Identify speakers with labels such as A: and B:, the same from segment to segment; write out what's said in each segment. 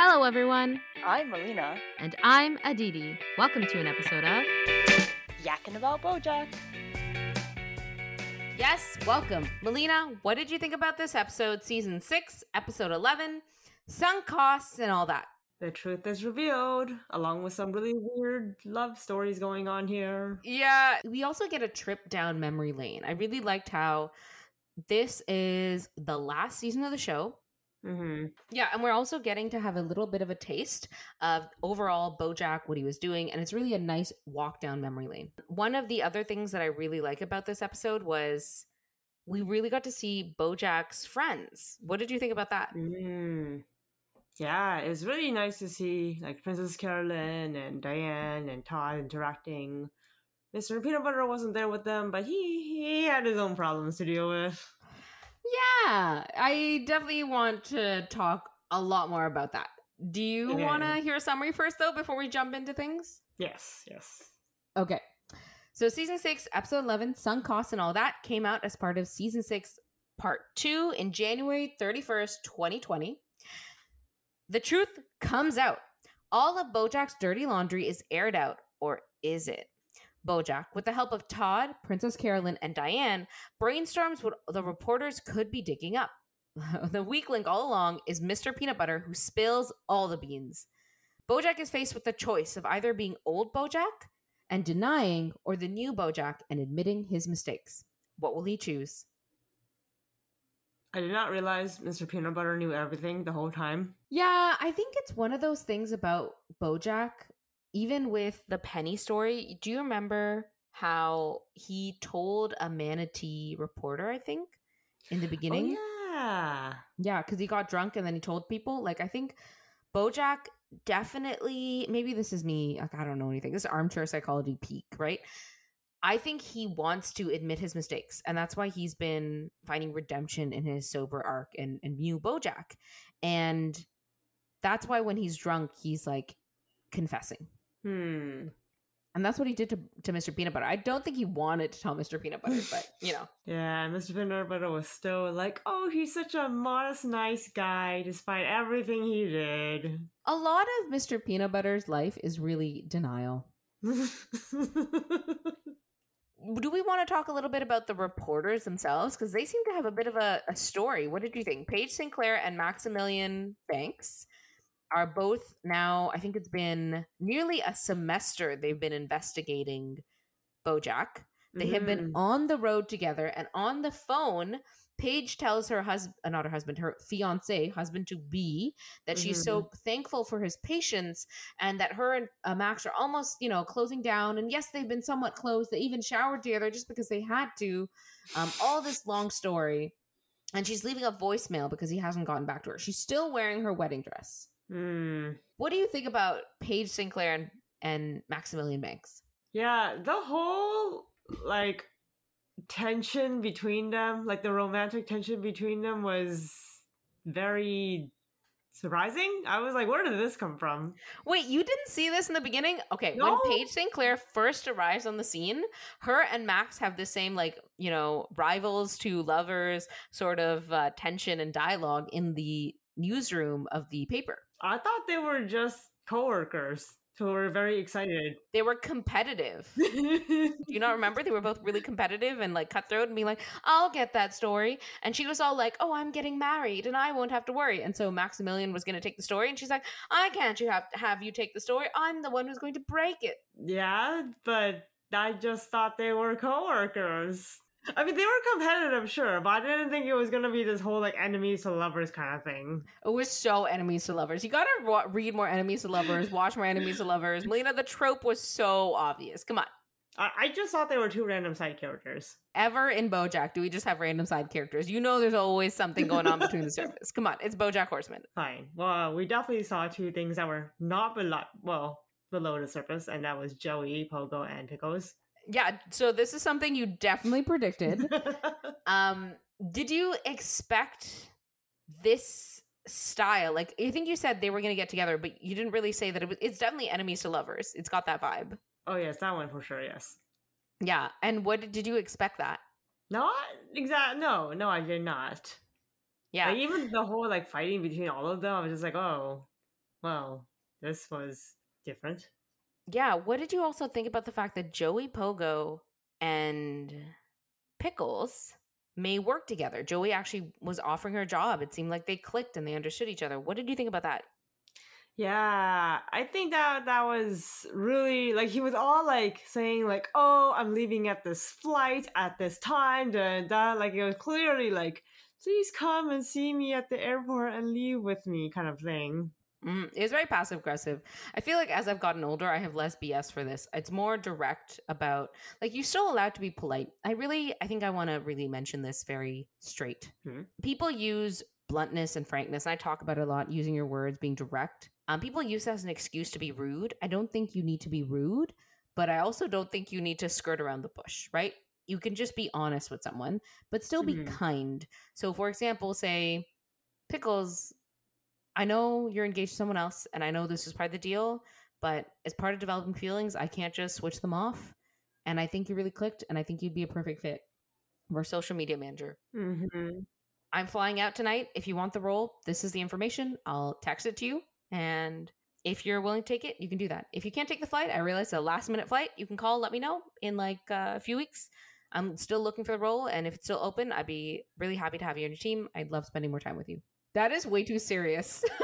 A: Hello, everyone,
B: I'm Melina,
A: and I'm Aditi. Welcome to an episode of.
B: yakking about Bojack.
A: Yes, welcome. Melina, what did you think about this episode, season 6, episode 11, sunk costs and all that?
C: The truth is revealed, along with some really weird love stories going on here.
A: Yeah, we also get a trip down memory lane. I really liked how this is the last season of the show.
C: Hmm
A: Yeah, and we're also getting to have a little bit of a taste of overall Bojack, what he was doing, and it's really a nice walk down memory lane. One of the other things that I really like about this episode was we really got to see Bojack's friends. What did you think about that?
C: Mm. Yeah, it was really nice to see like Princess Carolyn and Diane and Todd interacting. Mr. Peanut Butter wasn't there with them, but he he had his own problems to deal with.
A: Yeah, I definitely want to talk a lot more about that. Do you
C: Okay.
A: want to hear a summary first, though, before we jump into things?
C: Yes, yes.
A: Okay. So season six, episode 11, Sunk Costs and All That came out as part of season six, part two in January 31st, 2020. The truth comes out. All of Bojack's dirty laundry is aired out, or is it? Bojack, with the help of Todd, Princess Carolyn, and Diane, brainstorms what the reporters could be digging up. the weak link all along is Mr. Peanut Butter, who spills all the beans. Bojack is faced with the choice of either being old Bojack and denying, or the new Bojack and admitting his mistakes. What will he choose?
C: I did not realize Mr. Peanut Butter knew everything the whole time.
A: Yeah, I think it's one of those things about Bojack, even with the Penny story. Do you remember how he told a manatee reporter, I think, in the oh, beginning?
C: Oh, yeah.
A: Yeah, because he got drunk and then he told people. Like, I think Bojack definitely, maybe this is me, like, I don't know anything. This is armchair psychology peak, right? I think he wants to admit his mistakes. And that's why he's been finding redemption in his sober arc and, and new Bojack. And that's why when he's drunk, he's like confessing.
C: Hmm.
A: And that's what he did to, to Mr. Peanut Butter. I don't think he wanted to tell Mr. Peanut Butter, but you know.
C: Yeah, Mr. Peanut Butter was still like, oh, he's such a modest, nice guy, despite everything he did.
A: A lot of Mr. Peanut Butter's life is really denial. do we want to talk a little bit about the reporters themselves because they seem to have a bit of a, a story what did you think paige sinclair and maximilian banks are both now i think it's been nearly a semester they've been investigating bojack they have been
C: Mhm.
A: on the road together and on the phone paige tells her husband not her husband her fiance husband to be that she's so thankful for his patience and that her and uh, Max are almost, you know, closing down. And yes, they've been somewhat close. They even showered together just because they had to. Um, all this long story. And she's leaving a voicemail because he hasn't gotten back to her. She's still wearing her wedding dress.
C: Hmm.
A: What do you think about Paige Sinclair and, and Maximilian Banks?
C: Yeah, the whole like tension between them, like the romantic tension between them was very surprising. I was like, where did this come from?
A: Wait, you didn't see this in the beginning? Okay,
C: No.
A: when Paige Sinclair first arrives on the scene, her and Max have the same, like, you know, rivals to lovers sort of uh, tension and dialogue in the newsroom of the paper.
C: I thought they were just coworkers who were very excited.
A: They were competitive. Do you not remember? They were both really competitive and like cutthroat and being like, I'll get that story. And she was all like, Oh, I'm getting married and I won't have to worry. And so Maximilian was going to take the story. And she's like, I can't you have, have you take the story. I'm the one who's going to break it.
C: yeah, but I just thought they were coworkers. I mean, they were competitive, sure, but I didn't think it was gonna be this whole like enemies to lovers kind of thing.
A: It was so enemies to lovers. You gotta wa- read more enemies to lovers, watch more enemies to lovers. Melina, the trope was so obvious. Come on.
C: I, I just thought they were two random side characters.
A: Ever in Bojack do we just have random side characters? You know there's always something going on between the surface. Come on, it's Bojack Horseman.
C: Fine. Well, we definitely saw two things that were not below, well, below the surface, and that was Joey, Pogo, and Pickles.
A: Yeah, so this is something you definitely predicted. um, did you expect this style? Like, I think you said they were going to get together, but you didn't really say that it was. It's definitely enemies to lovers. It's got that vibe.
C: oh yes, that one for sure. Yes.
A: Yeah. And what did, you expect that?
C: Not exact. No, no, I did not.
A: Yeah.
C: Like, even the whole like fighting between all of them, I was just like, oh, well, this was different.
A: Yeah. What did you also think about the fact that Joey Pogo and Pickles may work together? Joey actually was offering her a job. It seemed like they clicked and they understood each other. What did you think about that?
C: Yeah, I think that that was really like he was all like saying like, "Oh, I'm leaving at this flight at this time." And that like it was clearly like, "Please come and see me at the airport and leave with me," kind of thing.
A: Mm, it was very passive aggressive. I feel like as I've gotten older, I have less BS for this. It's more direct about like you're still allowed to be polite. I really, I think I want to really mention this very straight.
C: Hmm.
A: People use bluntness and frankness. And I talk about it a lot, using your words, being direct. Um, people use that as an excuse to be rude. I don't think you need to be rude, but I also don't think you need to skirt around the bush, right? You can just be honest with someone, but still be
C: Mhm.
A: kind. So, for example, say, Pickles, I know you're engaged to someone else, and I know this is part of the deal, but as part of developing feelings, I can't just switch them off. And I think you really clicked, and I think you'd be a perfect fit. We're social media manager.
C: Mm-hmm.
A: I'm flying out tonight. If you want the role, this is the information. I'll text it to you. And if you're willing to take it, you can do that. If you can't take the flight, I realize it's a last minute flight. You can call, let me know in like uh, a few weeks. I'm still looking for the role. And if it's still open, I'd be really happy to have you on your team. I'd love spending more time with you. That is way too serious.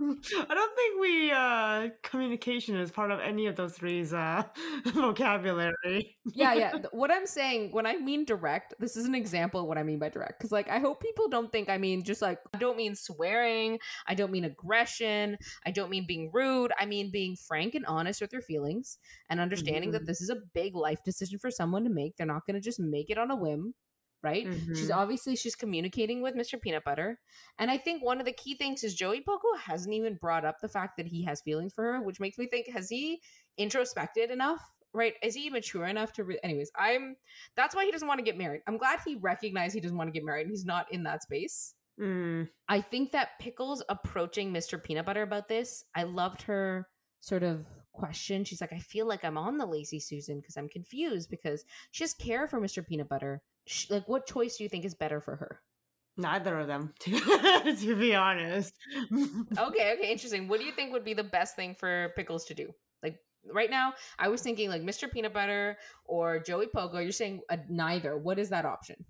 C: I don't think we uh communication is part of any of those three's uh vocabulary.
A: yeah, yeah. What I'm saying when I mean direct, this is an example of what I mean by direct. Because, like, I hope people don't think I mean just like, I don't mean swearing. I don't mean aggression. I don't mean being rude. I mean being frank and honest with your feelings and understanding that
C: Mhm.
A: this is a big life decision for someone to make. They're not going to just make it on a whim. Right? She's
C: Mhm.
A: obviously she's communicating with Mr. Peanut Butter. And I think one of the key things is Joey Pogo hasn't even brought up the fact that he has feelings for her, which makes me think has he introspected enough? Right? Is he mature enough to re- anyways, I'm that's why he doesn't want to get married. I'm glad he recognized he doesn't want to get married and he's not in that space.
C: Mm.
A: I think that Pickles approaching Mr. Peanut Butter about this, I loved her sort of question. She's like, I feel like I'm on the lazy Susan because I'm confused because she has care for Mr. Peanut Butter. Sh like, what choice do you think is better for her?
C: Neither of them, to, to be honest.
A: Okay, okay, interesting. What do you think would be the best thing for Pickles to do? Like right now, I was thinking like Mr. Peanut Butter or Joey Pogo. You're saying uh, neither. What is that option?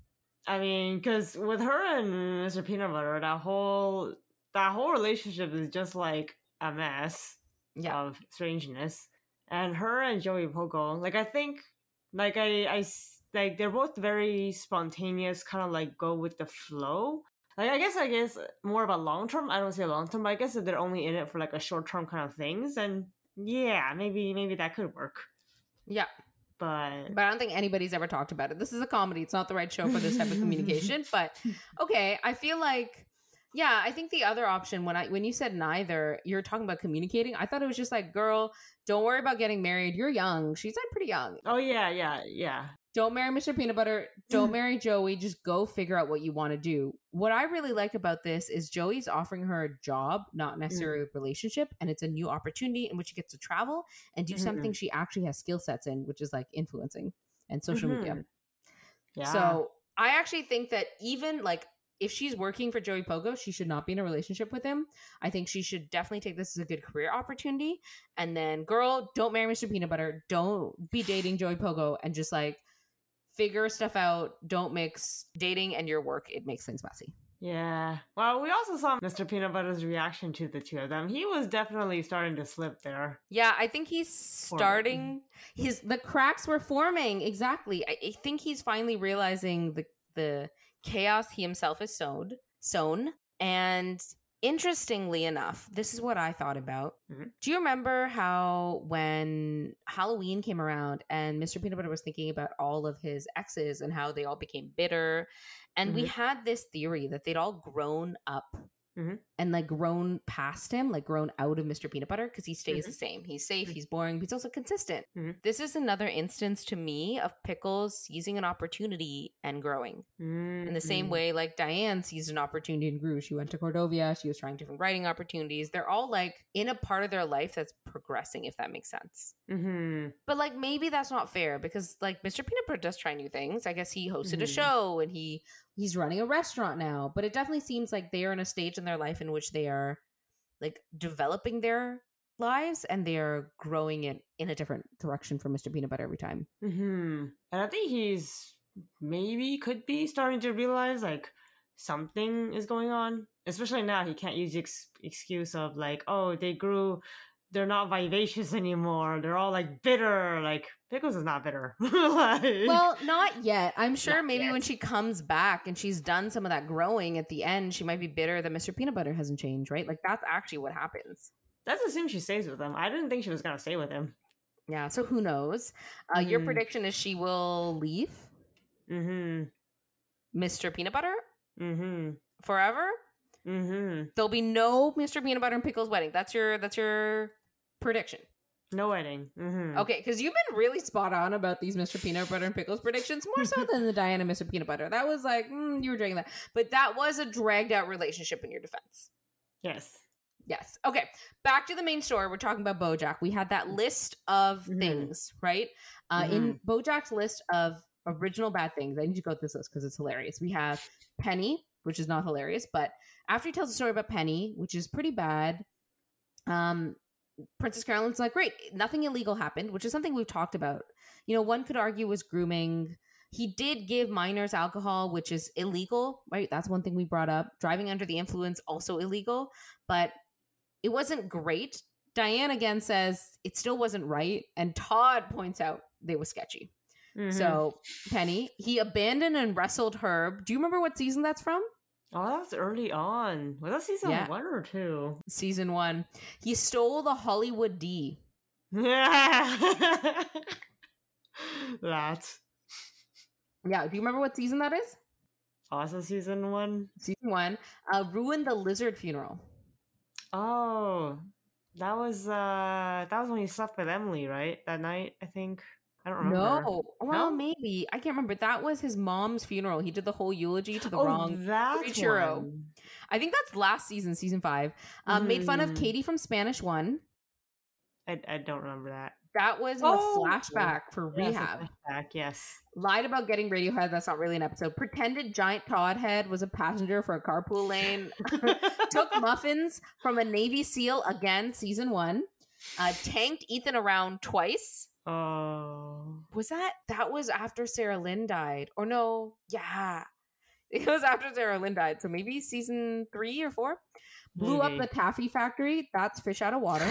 C: I mean, because with her and Mr. Peanut Butter, that whole that whole relationship is just like a mess
A: Yeah.
C: of strangeness. And her and Joey Pogo, like I think, like I, I like they're both very spontaneous, kind of like go with the flow. Like I guess, I guess more of a long term. I don't say long term, but I guess if they're only in it for like a short term kind of things, And yeah, maybe maybe that could work.
A: Yeah.
C: But
A: But I don't think anybody's ever talked about it. This is a comedy. It's not the right show for this type of communication. But okay, I feel like yeah, I think the other option when I when you said neither, you're talking about communicating. I thought it was just like, girl, don't worry about getting married. You're young. She's like pretty young.
C: oh yeah, yeah, yeah.
A: Don't marry Mr. Peanut Butter. Don't marry Joey. Just go figure out what you want to do. What I really like about this is Joey's offering her a job, not necessarily a relationship, and it's a new opportunity in which she gets to travel and do
C: Mhm.
A: something she actually has skill sets in, which is like influencing and social media.
C: Mhm. Yeah.
A: So I actually think that even like if she's working for Joey Pogo, she should not be in a relationship with him. I think she should definitely take this as a good career opportunity. And then, girl, don't marry Mr. Peanut Butter. Don't be dating Joey Pogo and just like figure stuff out. Don't mix dating and your work. It makes things messy.
C: Yeah. Well, we also saw Mr. Peanut Butter's reaction to the two of them. He was definitely starting to slip there.
A: Yeah, I think he's starting his the cracks were forming. Exactly. I, I think he's finally realizing the the chaos he himself has sowed sown. And interestingly enough, this is what I thought about.
C: Mhm.
A: Do you remember how when Halloween came around and Mr. Peanut Butter was thinking about all of his exes and how they all became bitter? And we
C: Mhm.
A: had this theory that they'd all grown up
C: Mhm.
A: and like grown past him, like grown out of Mr. Peanut Butter because he stays
C: Mhm.
A: the same. He's safe,
C: Mhm.
A: he's boring, but he's also consistent.
C: Mhm.
A: This is another instance to me of Pickles seizing an opportunity and growing. In the same
C: Mhm.
A: way, like Diane seized an opportunity and grew. She went to Cordovia, she was trying different writing opportunities. They're all like in a part of their life that's progressing, if that makes sense. But like maybe that's not fair because like Mr. Peanut Butter does try new things. I guess he hosted a show and he he's running a restaurant now. But it definitely seems like they are in a stage in their life in which they are like developing their lives and they're growing it in a different direction for Mr. Peanut Butter every time.
C: hmm And I think he's maybe could be starting to realize like something is going on. Especially now, he can't use the ex- excuse of like, oh, they grew, they're not vivacious anymore. They're all like bitter. Like Pickles is not bitter. like,
A: Well, not yet. I'm sure maybe
C: yet.
A: when she comes back and she's done some of that growing at the end, she might be bitter that Mr. Peanut Butter hasn't changed, right? Like that's actually what happens.
C: let's assume she stays with him. I didn't think she was gonna stay with him.
A: Yeah, so who knows? Uh, Your
C: Mhm.
A: prediction is she will leave
C: Mm-hmm.
A: Mr. Peanut Butter
C: Mm-hmm.
A: forever.
C: Mm-hmm.
A: There'll be no Mr. Peanut Butter and Pickles wedding. That's your that's your prediction.
C: No wedding. Mm-hmm.
A: Okay, because you've been really spot on about these Mr. Peanut Butter and Pickles predictions, more so than the Diana Mr. Peanut Butter. That was like mm, you were dragging that, but that was a dragged out relationship in your defense.
C: Yes.
A: Yes. Okay. Back to the main story. We're talking about BoJack. We had that list of
C: Mhm.
A: things, right? Uh, In BoJack's list of original bad things, I need to go through this list because it's hilarious. We have Penny, which is not hilarious, but after he tells a story about Penny, which is pretty bad, um, Princess Carolyn's like, great, nothing illegal happened, which is something we've talked about. You know, one could argue was grooming. He did give minors alcohol, which is illegal, right? That's one thing we brought up. Driving under the influence, also illegal, but it wasn't great. Diane again says it still wasn't right, and Todd points out they were sketchy.
C: Mhm.
A: So Penny, he abandoned and wrestled Herb. Do you remember what season that's from?
C: Oh, that was early on. Was that season
A: Yeah.
C: one or two?
A: Season one. He stole the Hollywood D.
C: Yeah. that.
A: Yeah, do you remember what season that is?
C: Also season one.
A: Season one. Uh, ruined the lizard funeral.
C: Oh, that was uh that was when he slept with Emily, right? That night, I think. I don't remember.
A: No, well,
C: No?
A: maybe I can't remember. That was his mom's funeral. He did the whole eulogy to the
C: oh,
A: wrong.
C: one.
A: I think that's last season, season five. Um, Made fun of
C: Mhm.
A: Katie from Spanish One.
C: I, I don't remember that.
A: That was
C: Oh.
A: a flashback for
C: Yes,
A: rehab.
C: flashback, yes.
A: Lied about getting Radiohead. That's not really an episode. Pretended giant Todd head was a passenger for a carpool lane. Took muffins from a Navy SEAL again, season one. Uh, tanked Ethan around twice.
C: Oh.
A: Was that that was after Sarah Lynn died? Or no? Yeah. It was after Sarah Lynn died. So maybe season three or four. Blew up the taffy factory. That's fish out of water.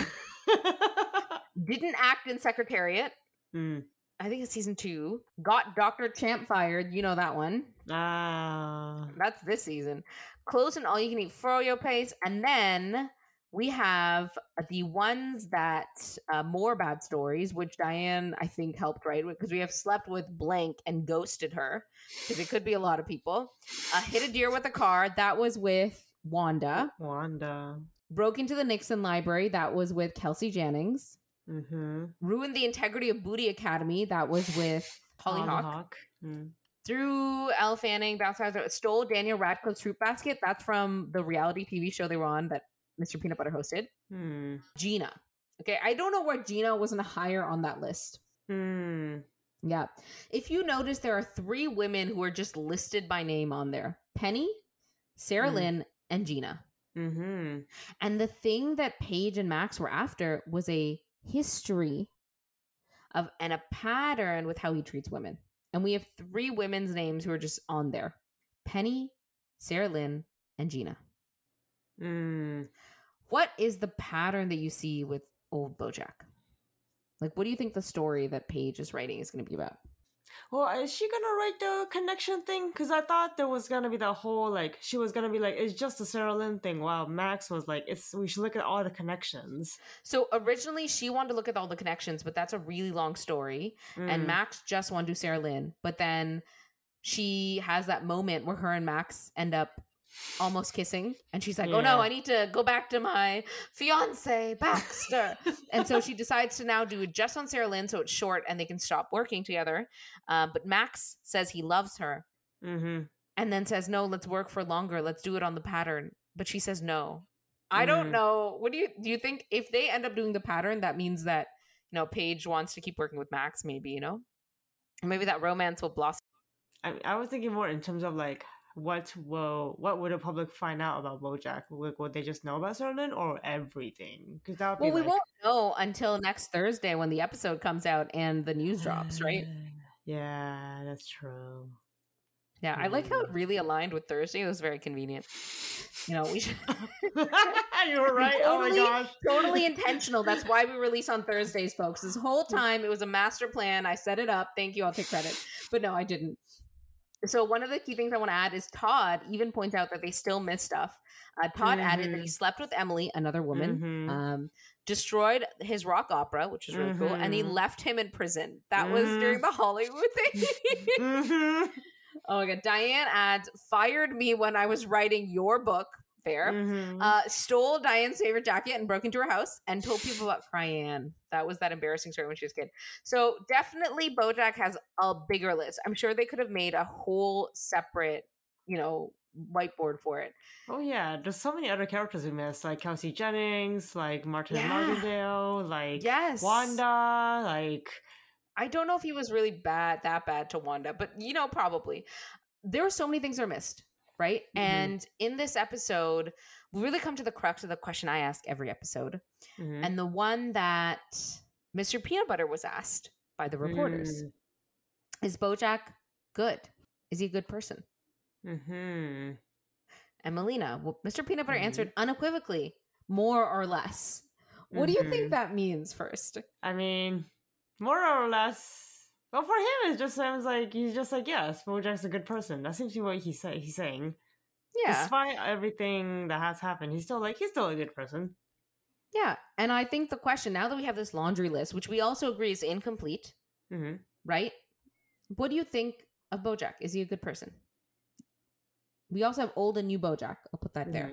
A: Didn't act in Secretariat.
C: Mm.
A: I think it's season two. Got Dr. Champ fired. You know that one.
C: Ah.
A: That's this season. Close and all you can eat froyo paste. And then we have the ones that uh, more bad stories, which Diane, I think, helped write because we have slept with blank and ghosted her because it could be a lot of people. Uh, hit a deer with a car. That was with Wanda.
C: Wanda.
A: Broke into the Nixon library. That was with Kelsey Jennings.
C: Mm-hmm.
A: Ruined the integrity of Booty Academy. That was with Hollyhock.
C: Mm.
A: threw Elle Fanning, bounced stole Daniel Radcliffe's fruit basket. That's from the reality TV show they were on that Mr. Peanut Butter hosted.
C: Hmm.
A: Gina. Okay, I don't know where Gina wasn't higher on that list.
C: Hmm.
A: Yeah. If you notice, there are three women who are just listed by name on there Penny, Sarah
C: Mhm.
A: Lynn, and Gina.
C: Mm-hmm.
A: And the thing that Paige and Max were after was a history of and a pattern with how he treats women. And we have three women's names who are just on there Penny, Sarah Lynn, and Gina.
C: Mm.
A: What is the pattern that you see with old Bojack? Like, what do you think the story that Paige is writing is going to be about?
C: Well, is she gonna write the connection thing? Because I thought there was gonna be the whole like she was gonna be like it's just a Sarah Lynn thing. While Max was like it's we should look at all the connections.
A: So originally she wanted to look at all the connections, but that's a really long story. and
C: Mm.
A: Max just wanted to do Sarah Lynn, but then she has that moment where her and Max end up almost kissing, and she's like, "Oh no, I need to go back to my fiance Baxter," and so she decides to now do it just on Sarah Lynn, so it's short and they can stop working together. Um, but Max says he loves her,
C: Mm-hmm.
A: and then says, "No, let's work for longer. Let's do it on the pattern." But she says no. I don't
C: Mm.
A: know. What do you do? You think if they end up doing the pattern, that means that you know Paige wants to keep working with Max? Maybe you know, maybe that romance will blossom.
C: I I was thinking more in terms of like what will what would the public find out about BoJack? Like, would they just know about Sarah Lynn or everything? Because that
A: Well,
C: be
A: we
C: like,
A: won't know until next Thursday when the episode comes out and the news drops, right?
C: Yeah, that's true.
A: Yeah, I like how it really aligned with Thursday. It was very convenient. You know, we should
C: you were right. oh my
A: Totally-
C: gosh.
A: totally intentional. That's why we release on Thursdays, folks. This whole time it was a master plan. I set it up. Thank you. I'll take credit. But no, I didn't. So one of the key things I want to add is Todd even points out that they still miss stuff. Uh, Todd added that he
C: Mhm.
A: slept with Emily, another woman,
C: Mhm.
A: um, destroyed his rock opera, which was really cool, and he
C: Mhm.
A: left him in prison. That was
C: Mhm.
A: during the Hollywood thing. Oh my god. Diane adds, fired me when I was writing your book. Fair.
C: Mhm.
A: Uh, stole Diane's favorite jacket and broke into her house and told people about Cyan. That was that embarrassing story when she was a kid. So definitely BoJack has a bigger list. I'm sure they could have made a whole separate, you know, whiteboard for it.
C: Oh yeah, there's so many other characters we missed, like Kelsey Jennings, like Martin
A: Yeah.
C: Martindale, like
A: Yes,
C: Wanda, like
A: I don't know if he was really bad, that bad to Wanda, but you know, probably. There were so many things are missed, right?
C: Mhm.
A: And in this episode, we really come to the crux of the question I ask every episode,
C: mhm.
A: and the one that Mr. Peanut Butter was asked by the reporters.
C: Mm.
A: Is Bojack good? Is he a good person?
C: Mm-hmm.
A: And Melina, well, Mr. Peanut Butter
C: Mhm.
A: answered unequivocally, more or less. What do you think that means first?
C: I mean, more or less. Well, for him, it just sounds like he's just like, yes, Bojack's a good person. That seems to be what he say he's saying.
A: Yeah.
C: Despite everything that has happened, he's still like he's still a good person.
A: Yeah. And I think the question, now that we have this laundry list, which we also agree is incomplete,
C: hmm
A: right? What do you think of Bojack? Is he a good person? We also have old and new Bojack. I'll put that there.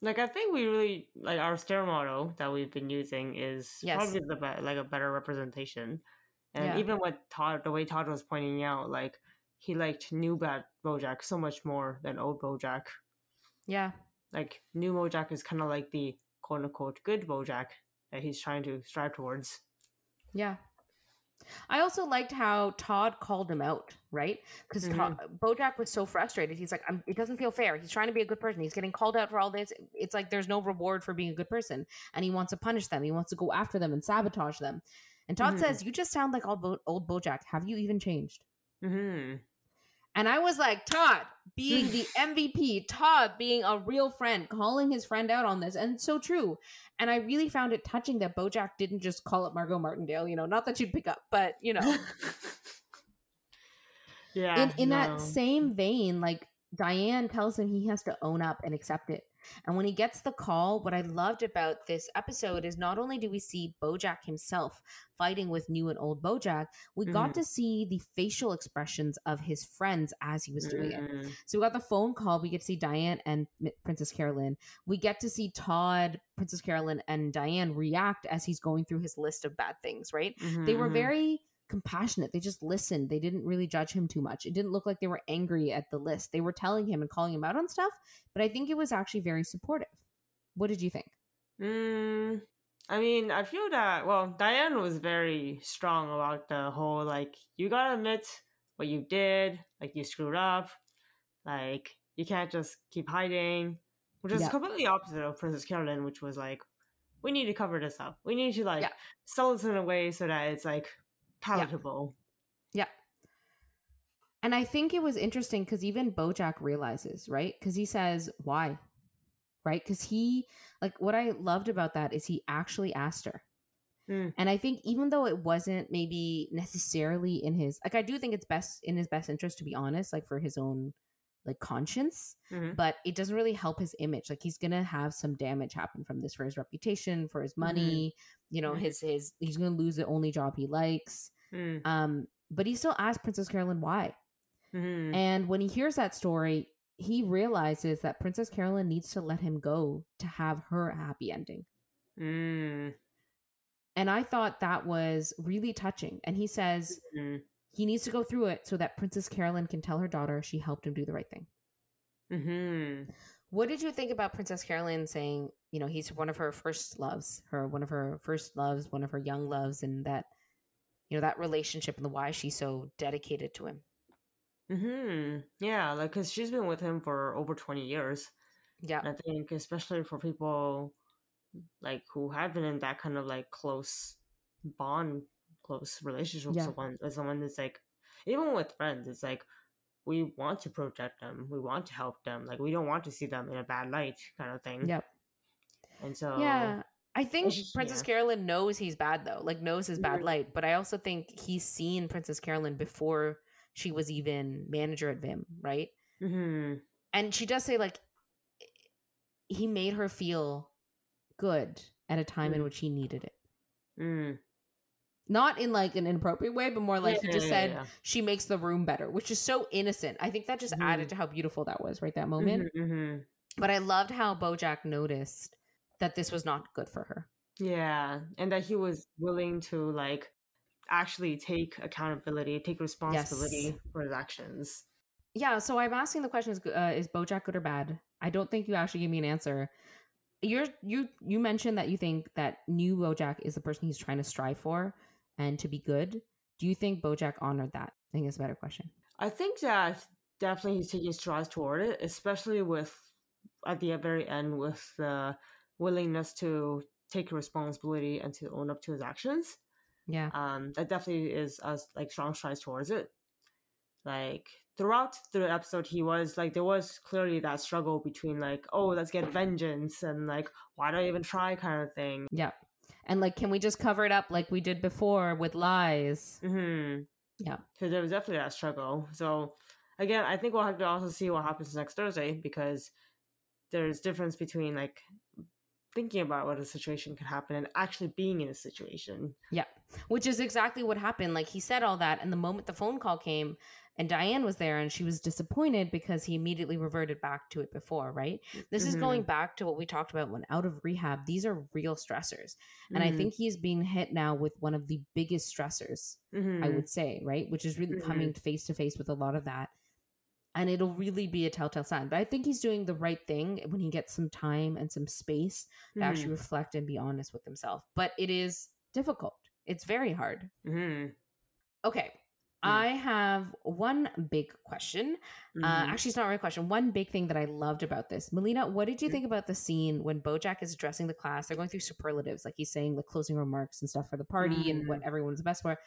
C: Like I think we really like our star model that we've been using is
A: Yes.
C: probably the be- like a better representation. And
A: Yeah.
C: even what Todd, the way Todd was pointing out, like he liked new bad Bojack so much more than old Bojack.
A: Yeah.
C: Like new Bojack is kind of like the quote unquote good Bojack that he's trying to strive towards.
A: Yeah. I also liked how Todd called him out, right? Because Bojack was so frustrated. He's like, I'm, it doesn't feel fair. He's trying to be a good person. He's getting called out for all this. It's like there's no reward for being a good person. And he wants to punish them. He wants to go after them and sabotage them. And Todd
C: Mhm.
A: says, You just sound like old, Bo- old Bojack. Have you even changed?
C: hmm
A: And I was like, Todd being mm. the MVP, Todd being a real friend, calling his friend out on this. And it's so true. And I really found it touching that Bojack didn't just call up Margo Martindale, you know, not that she'd pick up, but, you know.
C: yeah.
A: in in
C: no.
A: that same vein, like Diane tells him he has to own up and accept it. And when he gets the call, what I loved about this episode is not only do we see Bojack himself fighting with new and old Bojack, we got
C: Mhm.
A: to see the facial expressions of his friends as he was doing it.
C: Mhm.
A: So we got the phone call. We get to see Diane and Princess Carolyn. We get to see Todd, Princess Carolyn, and Diane react as he's going through his list of bad things, right? they were
C: Mhm.
A: very compassionate. They just listened. They didn't really judge him too much. It didn't look like they were angry at the list. They were telling him and calling him out on stuff, but I think it was actually very supportive. What did you think?
C: Mm, I mean, I feel that well, Diane was very strong about the whole like you gotta admit what you did, like you screwed up, like you can't just keep hiding, which is
A: Yeah.
C: completely opposite of Princess Carolyn, which was like we need to cover this up. We need to like
A: Yeah.
C: sell this in a way so that it's like palatable. Yeah.
A: And I think it was interesting because even Bojack realizes, right? Because he says, why? Right? Because he, like, what I loved about that is he actually asked her.
C: Mm.
A: And I think even though it wasn't maybe necessarily in his, like, I do think it's best in his best interest to be honest, like, for his own, like, conscience.
C: Mhm.
A: but it doesn't really help his image like he's gonna have some damage happen from this for his reputation for his money you know
C: Mhm.
A: his his he's gonna lose the only job he likes
C: Mm,
A: um but he still asks princess carolyn why
C: mhm.
A: and when he hears that story he realizes that princess carolyn needs to let him go to have her happy ending
C: Mm,
A: and i thought that was really touching and he says he needs to go through it so that princess carolyn can tell her daughter she helped him do the right thing
C: mhm.
A: What did you think about Princess Carolyn saying, you know, he's one of her first loves, her one of her first loves, one of her young loves, and that, you know, that relationship and the why she's so dedicated to him?
C: hmm Yeah, like because she's been with him for over twenty years.
A: Yeah.
C: I think, especially for people like who have been in that kind of like close bond, close relationship with someone, with someone that's like, even with friends, it's like we want to protect them, we want to help them, like we don't want to see them in a bad light, kind of thing.
A: Yep.
C: And so,
A: Yeah. I think
C: just-
A: Princess
C: yeah.
A: Carolyn knows he's bad though, like knows his bad
C: Mhm.
A: light. But I also think he's seen Princess Carolyn before she was even manager at Vim, right?
C: hmm
A: And she does say like he made her feel good at a time in
C: Mm.
A: which he needed it.
C: mm.
A: Not in like an inappropriate way, but more like he just
C: yeah,
A: said
C: yeah.
A: she makes the room better, which is so innocent. I think that just added
C: Mhm.
A: to how beautiful that was, right? That moment.
C: Mhm, mhm.
A: But I loved how Bojack noticed that this was not good for her.
C: Yeah, and that he was willing to like actually take accountability, take responsibility for his actions.
A: Yeah, so I'm asking the question: Is uh, is BoJack good or bad? I don't think you actually gave me an answer. You're you you mentioned that you think that new BoJack is the person he's trying to strive for and to be good. Do you think BoJack honored that? I think it's a better question.
C: I think that definitely he's taking strides toward it, especially with at the very end with the willingness to take responsibility and to own up to his actions.
A: Yeah,
C: Um, that definitely is like strong strides towards it. Like throughout the episode, he was like there was clearly that struggle between like oh let's get vengeance and like why do I even try kind of thing.
A: yeah, and like, can we just cover it up like we did before with lies?
C: hmm
A: Yeah.
C: because there was definitely that struggle. So again, I think we'll have to also see what happens next Thursday because there's difference between like thinking about what a situation could happen and actually being in a situation. Yeah.
A: Which is exactly what happened. Like he said all that, and the moment the phone call came, and Diane was there, and she was disappointed because he immediately reverted back to it before. Right. This is
C: Mhm.
A: going back to what we talked about when out of rehab. These are real stressors, and I
C: Mhm.
A: think he's being hit now with one of the biggest stressors. I
C: Mhm.
A: would say, right, which is really
C: Mhm.
A: coming face to face with a lot of that. And it'll really be a telltale sign. But I think he's doing the right thing when he gets some time and some space to actually
C: Mhm.
A: reflect and be honest with himself. But it is difficult. It's very hard. Okay. I have one big question. Uh,
C: Mhm.
A: actually, it's not really a question. One big thing that I loved about this. Melina, what did you
C: Mm.
A: think about the scene when Bojack is addressing the class? They're going through superlatives, like he's saying the closing remarks and stuff for the party and what
C: Mm.
A: everyone's best for.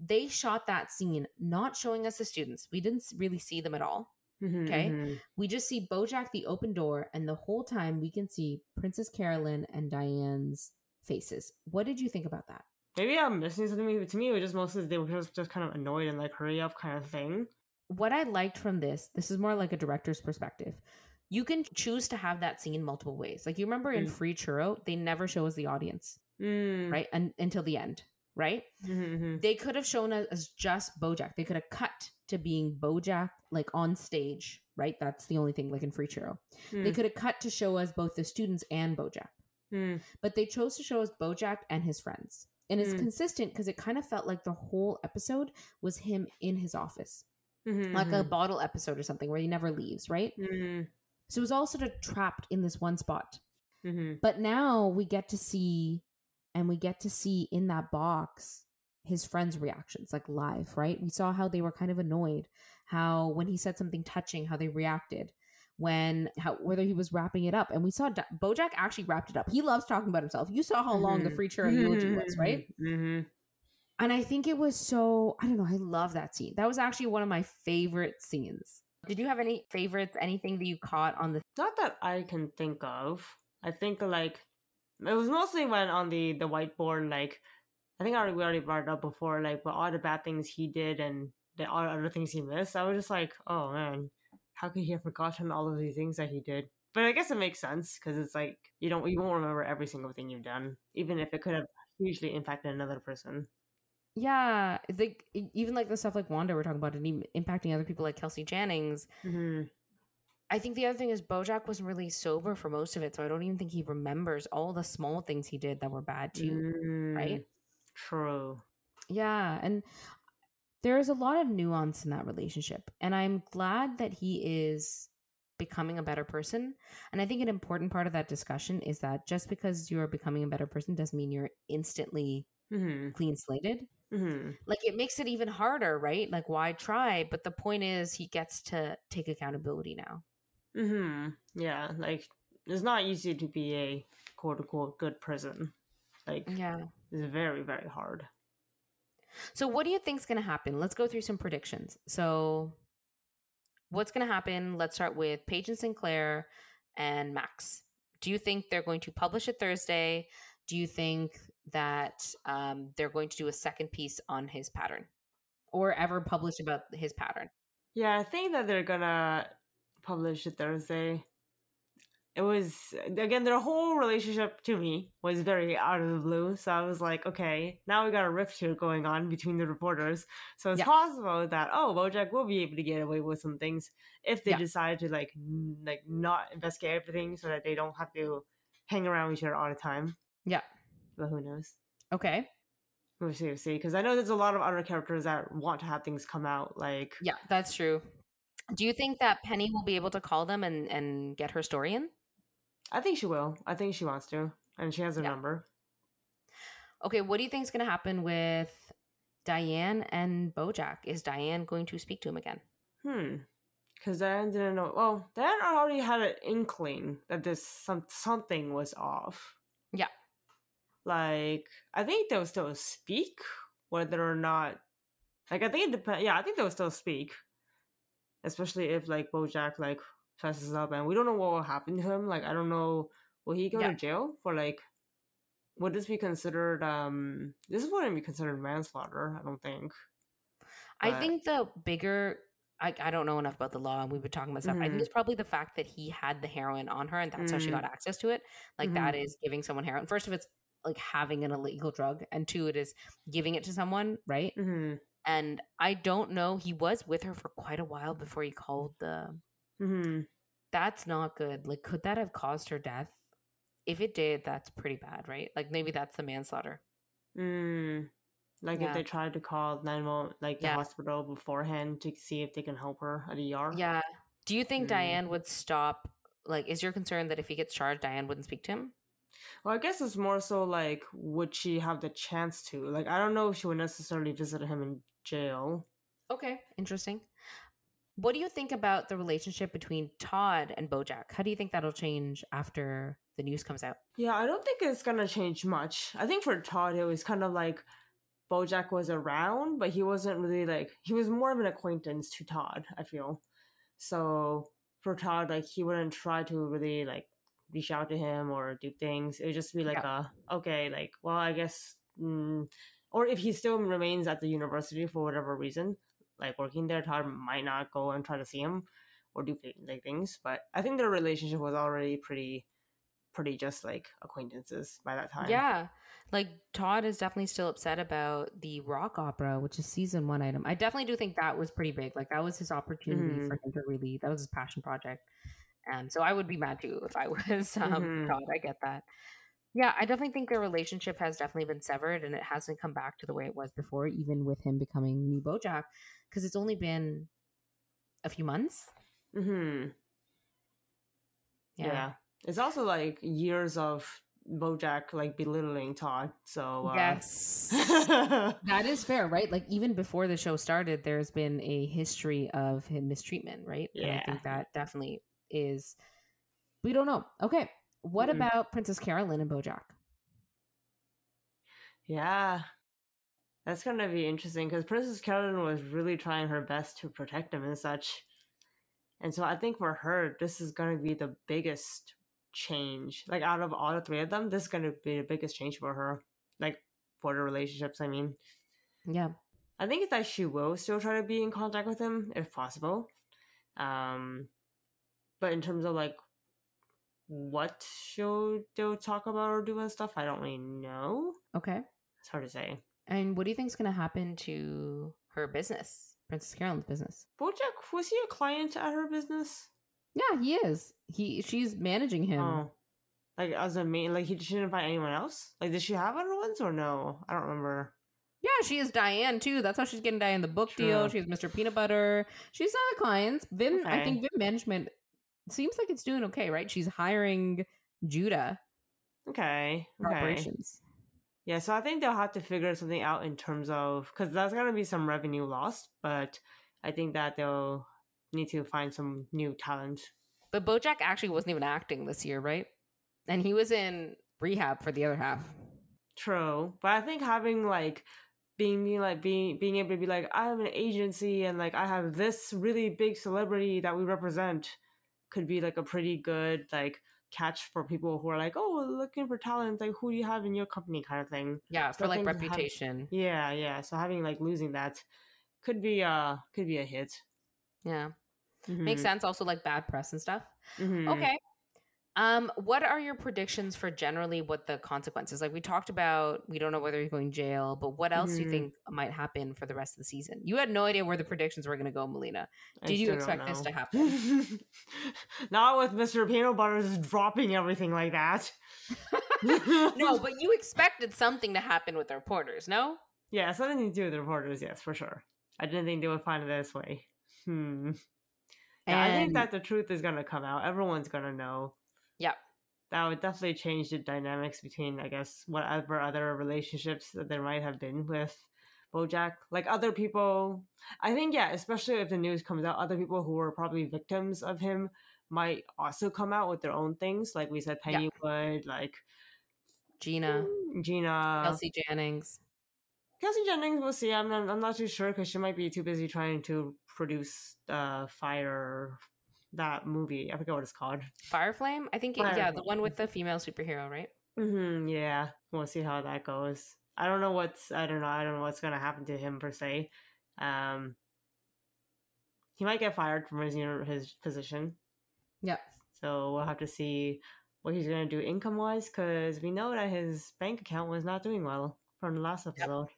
A: They shot that scene not showing us the students. We didn't really see them at all.
C: Mhm,
A: okay.
C: mhm.
A: We just see Bojack the open door, and the whole time we can see Princess Carolyn and Diane's faces. What did you think about that?
C: Maybe I'm missing something. But to me, it was just mostly they were just, just kind of annoyed and like hurry up kind of thing.
A: what I liked from this, this is more like a director's perspective. You can choose to have that scene multiple ways. Like you remember in
C: Mm.
A: Free Churro, they never show us the audience,
C: Mm.
A: right? And until the end, right?
C: Mhm, mhm.
A: They could have shown us as just Bojack. They could have cut to being Bojack like on stage, right? That's the only thing like in Free Churro. They
C: Mm.
A: could have cut to show us both the students and Bojack.
C: Mm.
A: But they chose to show us Bojack and his friends. And it's
C: Mm.
A: consistent because it kind of felt like the whole episode was him in his office.
C: Mhm,
A: Like a
C: mhm.
A: bottle episode or something where he never leaves, right?
C: Mm.
A: So it was all sort of trapped in this one spot.
C: Mhm.
A: But now we get to see, and we get to see in that box his friends' reactions, like live, right? We saw how they were kind of annoyed, how when he said something touching, how they reacted, when how whether he was wrapping it up, and we saw D- BoJack actually wrapped it up. He loves talking about himself. You saw how long the
C: Mhm.
A: free churro eulogy was, right?
C: Mhm.
A: And I think it was so I don't know. I love that scene. That was actually one of my favorite scenes. Did you have any favorites? Anything that you caught on the
C: Not that I can think of. I think like it was mostly when on the the whiteboard, like I think I already, we already brought it up before, like but all the bad things he did and the all the other things he missed. I was just like, oh man, how could he have forgotten all of these things that he did? But I guess it makes sense because it's like you don't you won't remember every single thing you've done, even if it could have hugely impacted another person.
A: Yeah, like even like the stuff like Wanda we're talking about and even impacting other people like Kelsey Jennings.
C: hmm
A: I think the other thing is Bojack wasn't really sober for most of it, so I don't even think he remembers all the small things he did that were bad too. right?
C: Mm, True.
A: Yeah, and there is a lot of nuance in that relationship, and I'm glad that he is becoming a better person. And I think an important part of that discussion is that just because you're becoming a better person doesn't mean you're instantly
C: hmm
A: clean slated.
C: hmm
A: Like it makes it even harder, right? Like why try? But the point is he gets to take accountability now.
C: hmm Yeah, like it's not easy to be a quote unquote good prison. Like
A: Yeah.
C: it's very very hard.
A: So what do you think's going to happen? Let's go through some predictions. So what's going to happen? Let's start with Paige and Sinclair and Max. Do you think they're going to publish it Thursday? Do you think that um, they're going to do a second piece on his pattern or ever publish about his pattern?
C: Yeah, I think that they're gonna publish it Thursday. It was again their whole relationship to me was very out of the blue. So I was like, okay, now we got a rift here going on between the reporters. So it's
A: Yeah.
C: possible that oh, BoJack will be able to get away with some things if they
A: Yeah.
C: decide to like n- like not investigate everything, so that they don't have to hang around with each other all the time.
A: Yeah.
C: But who knows?
A: Okay.
C: We'll see. We'll see. Because I know there's a lot of other characters that want to have things come out. Like
A: Yeah, that's true. Do you think that Penny will be able to call them and, and get her story in?
C: I think she will. I think she wants to, and she has their
A: Yeah.
C: number.
A: Okay, what do you think is going to happen with Diane and Bojack? Is Diane going to speak to him again?
C: Hmm. Because Diane didn't know. Well, Diane already had an inkling that this some something was off.
A: Yeah.
C: Like I think they'll still speak, whether or not. Like I think it depends. Yeah, I think they'll still speak, especially if like BoJack like fesses up, and we don't know what will happen to him. Like I don't know, will he go
A: Yeah.
C: to jail for like? Would this be considered? Um, this wouldn't be considered manslaughter. I don't think.
A: I think the bigger. I, I don't know enough about the law and we've been talking about stuff. I think
C: Mhm.
A: it's probably the fact that he had the heroin on her and that's how she
C: Mm.
A: got access to it. Like
C: Mhm.
A: that is giving someone heroin. First of it's like having an illegal drug and two it is giving it to someone, right?
C: hmm
A: And I don't know. He was with her for quite a while before he called the
C: hmm
A: that's not good. Like, could that have caused her death? If it did, that's pretty bad, right? Like, maybe that's the manslaughter.
C: Mm. Like
A: Yeah.
C: if they tried to call 911, like the
A: Yeah.
C: hospital beforehand to see if they can help her at the ER.
A: Yeah. Do you think
C: Mm.
A: Diane would stop? Like, is your concern that if he gets charged, Diane wouldn't speak to him?
C: Well, I guess it's more so like, would she have the chance to? Like, I don't know if she would necessarily visit him in jail.
A: Okay, interesting. What do you think about the relationship between Todd and Bojack? How do you think that'll change after the news comes out?
C: Yeah, I don't think it's gonna change much. I think for Todd, it was kind of like Bojack was around, but he wasn't really like he was more of an acquaintance to Todd. I feel so for Todd, like he wouldn't try to really like reach out to him or do things. It would just be like a okay, like well, I guess, mm, or if he still remains at the university for whatever reason, like working there, Todd might not go and try to see him or do like things. But I think their relationship was already pretty pretty just like acquaintances by that time.
A: Yeah. Like Todd is definitely still upset about the rock opera, which is season one item. I definitely do think that was pretty big. Like that was his opportunity
C: Mhm.
A: for him to really that was his passion project. And so I would be mad too if I was um
C: Mhm.
A: Todd. I get that. Yeah, I definitely think their relationship has definitely been severed and it hasn't come back to the way it was before, even with him becoming new Bojack, because it's only been a few months.
C: hmm Yeah. It's also like years of Bojack like belittling Todd. So uh,
A: Yes. That is fair, right? Like even before the show started, there's been a history of him mistreatment, right? And I think that definitely is. We don't know. Okay, what
C: Mm-mm.
A: about Princess Carolyn and BoJack? Yeah.
C: That's gonna be interesting because Princess Carolyn was really trying her best to protect him and such. And so I think for her, this is gonna be the biggest change. Like out of all the three of them, this is gonna be the biggest change for her. Like for the relationships, I mean.
A: Yeah,
C: I think that she will still try to be in contact with him if possible. Um, but in terms of like what she'll they'll talk about or do and stuff, I don't really know.
A: okay.
C: It's hard to say.
A: And what do you think is going to happen to her business, Princess Carolyn's business?
C: Bojack was he a client at her business?
A: Yeah, he is. He she's managing him.
C: Oh, like as a main, like he she didn't find anyone else. Like, did she have other ones or no? I don't remember.
A: Yeah, she is Diane too. That's how she's getting Diane the book deal. She's Mr. Peanut Butter. She's not clients. Vim, I think Vim management seems like it's doing okay, right? She's hiring Judah
C: Okay, okay.
A: operations.
C: Yeah, so I think they'll have to figure something out in terms of because there's gonna be some revenue lost, but I think that they'll need to find some new talent.
A: But Bojack actually wasn't even acting this year, right? And he was in rehab for the other half.
C: True, but I think having like being being like being being able to be like I have an agency and like I have this really big celebrity that we represent could be like a pretty good like catch for people who are like oh looking for talent like who do you have in your company kind of thing.
A: Yeah,
C: So
A: for like reputation.
C: Yeah, yeah. So having like losing that could be uh could be a hit.
A: Yeah. Makes
C: Mhm,
A: sense. Also like bad press and stuff.
C: mhm.
A: Okay. Um, what are your predictions for generally what the consequences? Like we talked about, we don't know whether he's going to jail, but what else do you
C: Mhm.
A: think might happen for the rest of the season? You had no idea where the predictions were going to go, Melina.
C: I
A: Did you expect this to happen?
C: Not with Mr. Peanutbutter just dropping everything like that.
A: no, but you expected something to happen with the reporters, no?
C: Yeah, something to do with the reporters, yes, for sure. I didn't think they would find it this way. Hmm. Yeah, I think that the truth is gonna come out. Everyone's gonna know.
A: Yeah.
C: That would definitely change the dynamics between, I guess, whatever other relationships that there might have been with Bojack. Like other people, I think, yeah, especially if the news comes out, other people who were probably victims of him might also come out with their own things. Like we said,
A: Yeah.
C: Pennywood, like
A: Gina,
C: Gina,
A: Kelsey Jennings.
C: Kelsey Jennings, we'll see. I'm not, I'm not too sure because she might be too busy trying to produce uh Fire that movie. I forget what it's called.
A: Fireflame? I think, it, yeah, the one with the female superhero, right?
C: hmm yeah, we'll see how that goes. I don't know what's I don't know. I don't know what's gonna happen to him per se. Um, he might get fired from his his position.
A: Yeah.
C: So we'll have to see what he's gonna do income wise because we know that his bank account was not doing well from the last episode.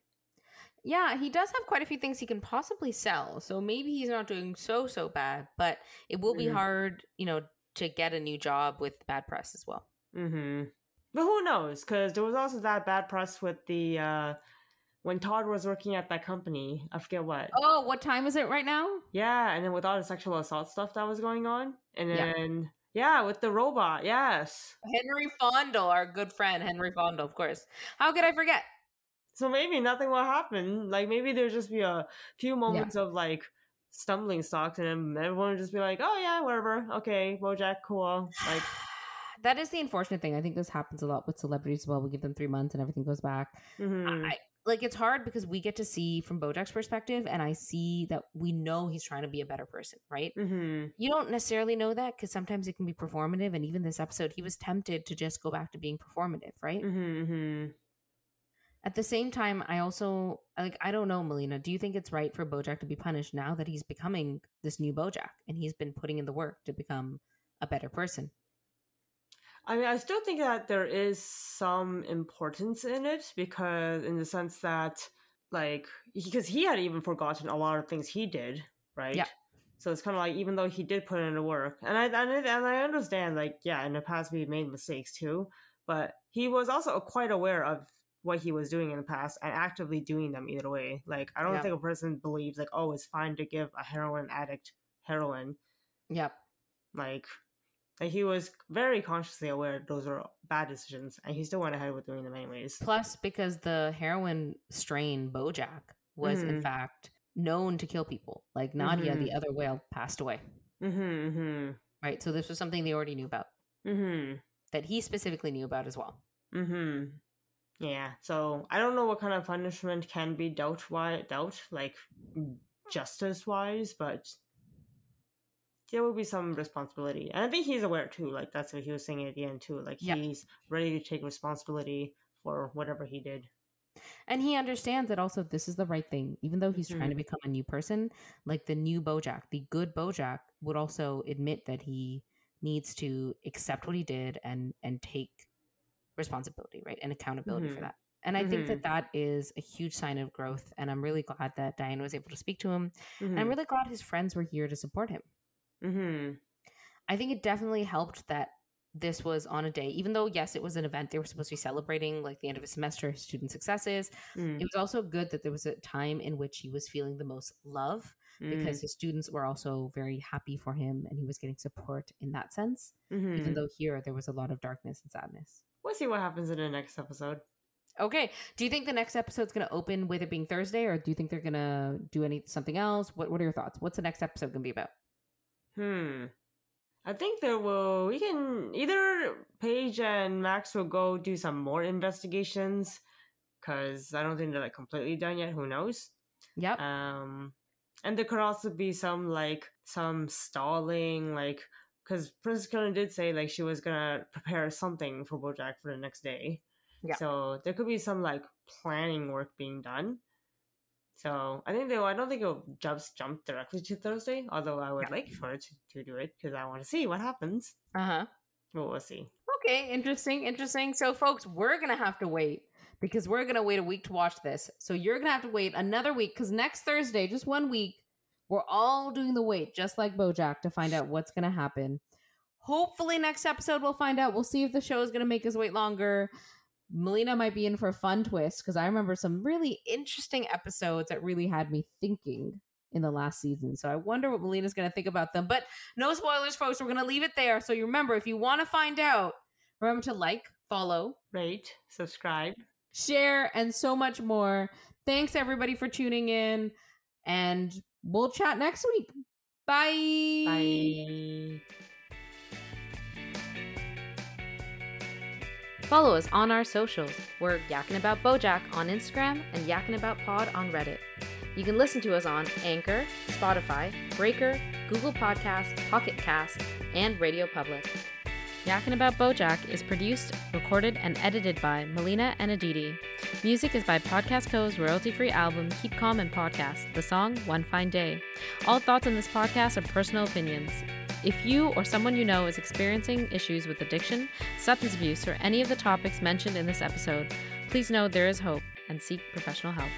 A: Yeah, he does have quite a few things he can possibly sell. So maybe he's not doing so so bad, but it will be
C: Mhm.
A: hard, you know, to get a new job with bad press as well.
C: Mm-hmm. But who knows? Because there was also that bad press with the uh when Todd was working at that company. I forget what.
A: Oh, what time is it right now?
C: Yeah, and then with all the sexual assault stuff that was going on, and
A: Yeah.
C: then yeah, with the robot. Yes.
A: Henry Fondle, our good friend Henry Fondle, of course. How could I forget?
C: So maybe nothing will happen. Like maybe there'll just be a few moments of like stumbling stocks, and everyone will just be like, "Oh yeah, whatever. Okay, BoJack, cool." Like,
A: that is the unfortunate thing. I think this happens a lot with celebrities as well. We give them three months and everything goes back.
C: mhm.
A: I, like it's hard because we get to see from Bojack's perspective, and I see that we know he's trying to be a better person, right?
C: Mhm.
A: You don't necessarily know that because sometimes it can be performative, and even this episode, he was tempted to just go back to being performative, right?
C: Mhm.
A: At the same time, I also like I don't know, Melina. Do you think it's right for Bojack to be punished now that he's becoming this new Bojack and he's been putting in the work to become a better person?
C: I mean, I still think that there is some importance in it because, in the sense that, like, because he had even forgotten a lot of things he did, right?
A: Yeah.
C: So it's kind of like even though he did put in the work, and I and, I- and I understand, like, yeah, in the past we made mistakes too, but he was also quite aware of what he was doing in the past and actively doing them either way. Like, I don't
A: Yeah.
C: think a person believes like, oh, it's fine to give a heroin addict heroin
A: Yep.
C: like like he was very consciously aware those were bad decisions and he still went ahead with doing them anyways
A: Plus, because the heroin strain Bojack was in
C: Mhm.
A: fact known to kill people. Like Nadia,
C: Mhm.
A: the other whale, passed away.
C: mm-hmm mm-hmm
A: Right. So this was something they already knew about
C: mm-hmm
A: that he specifically knew about as well.
C: Mm-hmm yeah so i don't know what kind of punishment can be dealt why dealt like justice wise but there will be some responsibility and i think he's aware too like that's what he was saying at the end too like
A: Yeah.
C: he's ready to take responsibility for whatever he did
A: And he understands that also this is the right thing. Even though he's trying to become a new person, like the new Bojack, the good Bojack would also admit that he needs to accept what he did and and take responsibility, right? And accountability for
C: Mhm.
A: that. And I think
C: Mhm.
A: that that is a huge sign of growth. And I'm really glad that Diane was able to speak to him. And I'm
C: mm-hmm.
A: really glad his friends were here to support him.
C: mm-hmm
A: I think it definitely helped that this was on a day, even though, yes, it was an event, they were supposed to be celebrating like the end of a semester, student successes.
C: mm
A: It was also good that there was a time in which he was feeling the most love
C: Mm.
A: because his students were also very happy for him and he was getting support in that sense. Even though here there was a lot of darkness and sadness.
C: We'll see what happens in the next episode.
A: Okay. Do you think the next episode's going to open with it being Thursday, or do you think they're going to do any something else? What What are your thoughts? What's the next episode going to be about?
C: Hmm. I think there will. We can either Paige and Max will go do some more investigations, because I don't think they're like completely done yet. Who knows?
A: Yep.
C: Um, and there could also be some like some stalling, like because Princess Carolyn did say like she was gonna prepare something for BoJack for the next day.
A: Yeah.
C: So there could be some like planning work being done. So I think they. I don't think it'll just jump directly to Thursday. Although I would
A: Yeah.
C: like for it to, to do it because I want to see what happens.
A: Uh huh.
C: But we'll see.
A: Okay, interesting, interesting. So, folks, we're gonna have to wait because we're gonna wait a week to watch this. So you're gonna have to wait another week because next Thursday, just one week, we're all doing the wait, just like BoJack, to find out what's gonna happen. Hopefully, next episode we'll find out. We'll see if the show is gonna make us wait longer. Melina might be in for a fun twist because I remember some really interesting episodes that really had me thinking in the last season. So I wonder what Melina's going to think about them. But no spoilers, folks. We're going to leave it there. So you remember, if you want to find out, remember to like, follow,
C: Rate, subscribe.
A: share, and so much more. Thanks everybody for tuning in, and we'll chat next week. Bye.
C: Bye.
A: Follow us on our socials. We're Yakkin About Bojack on Instagram and Yakkin About Pod on Reddit. You can listen to us on Anchor, Spotify, Breaker, Google Podcasts, Pocket Cast, and Radio Public. Yakkin About Bojack is produced, recorded, and edited by Melina and Aditi. Music is by Podcast Co.'s royalty-free album Keep Calm and Podcast, the song One Fine Day. All thoughts on this podcast are personal opinions. If you or someone you know is experiencing issues with addiction, substance abuse, or any of the topics mentioned in this episode, please know there is hope and seek professional help.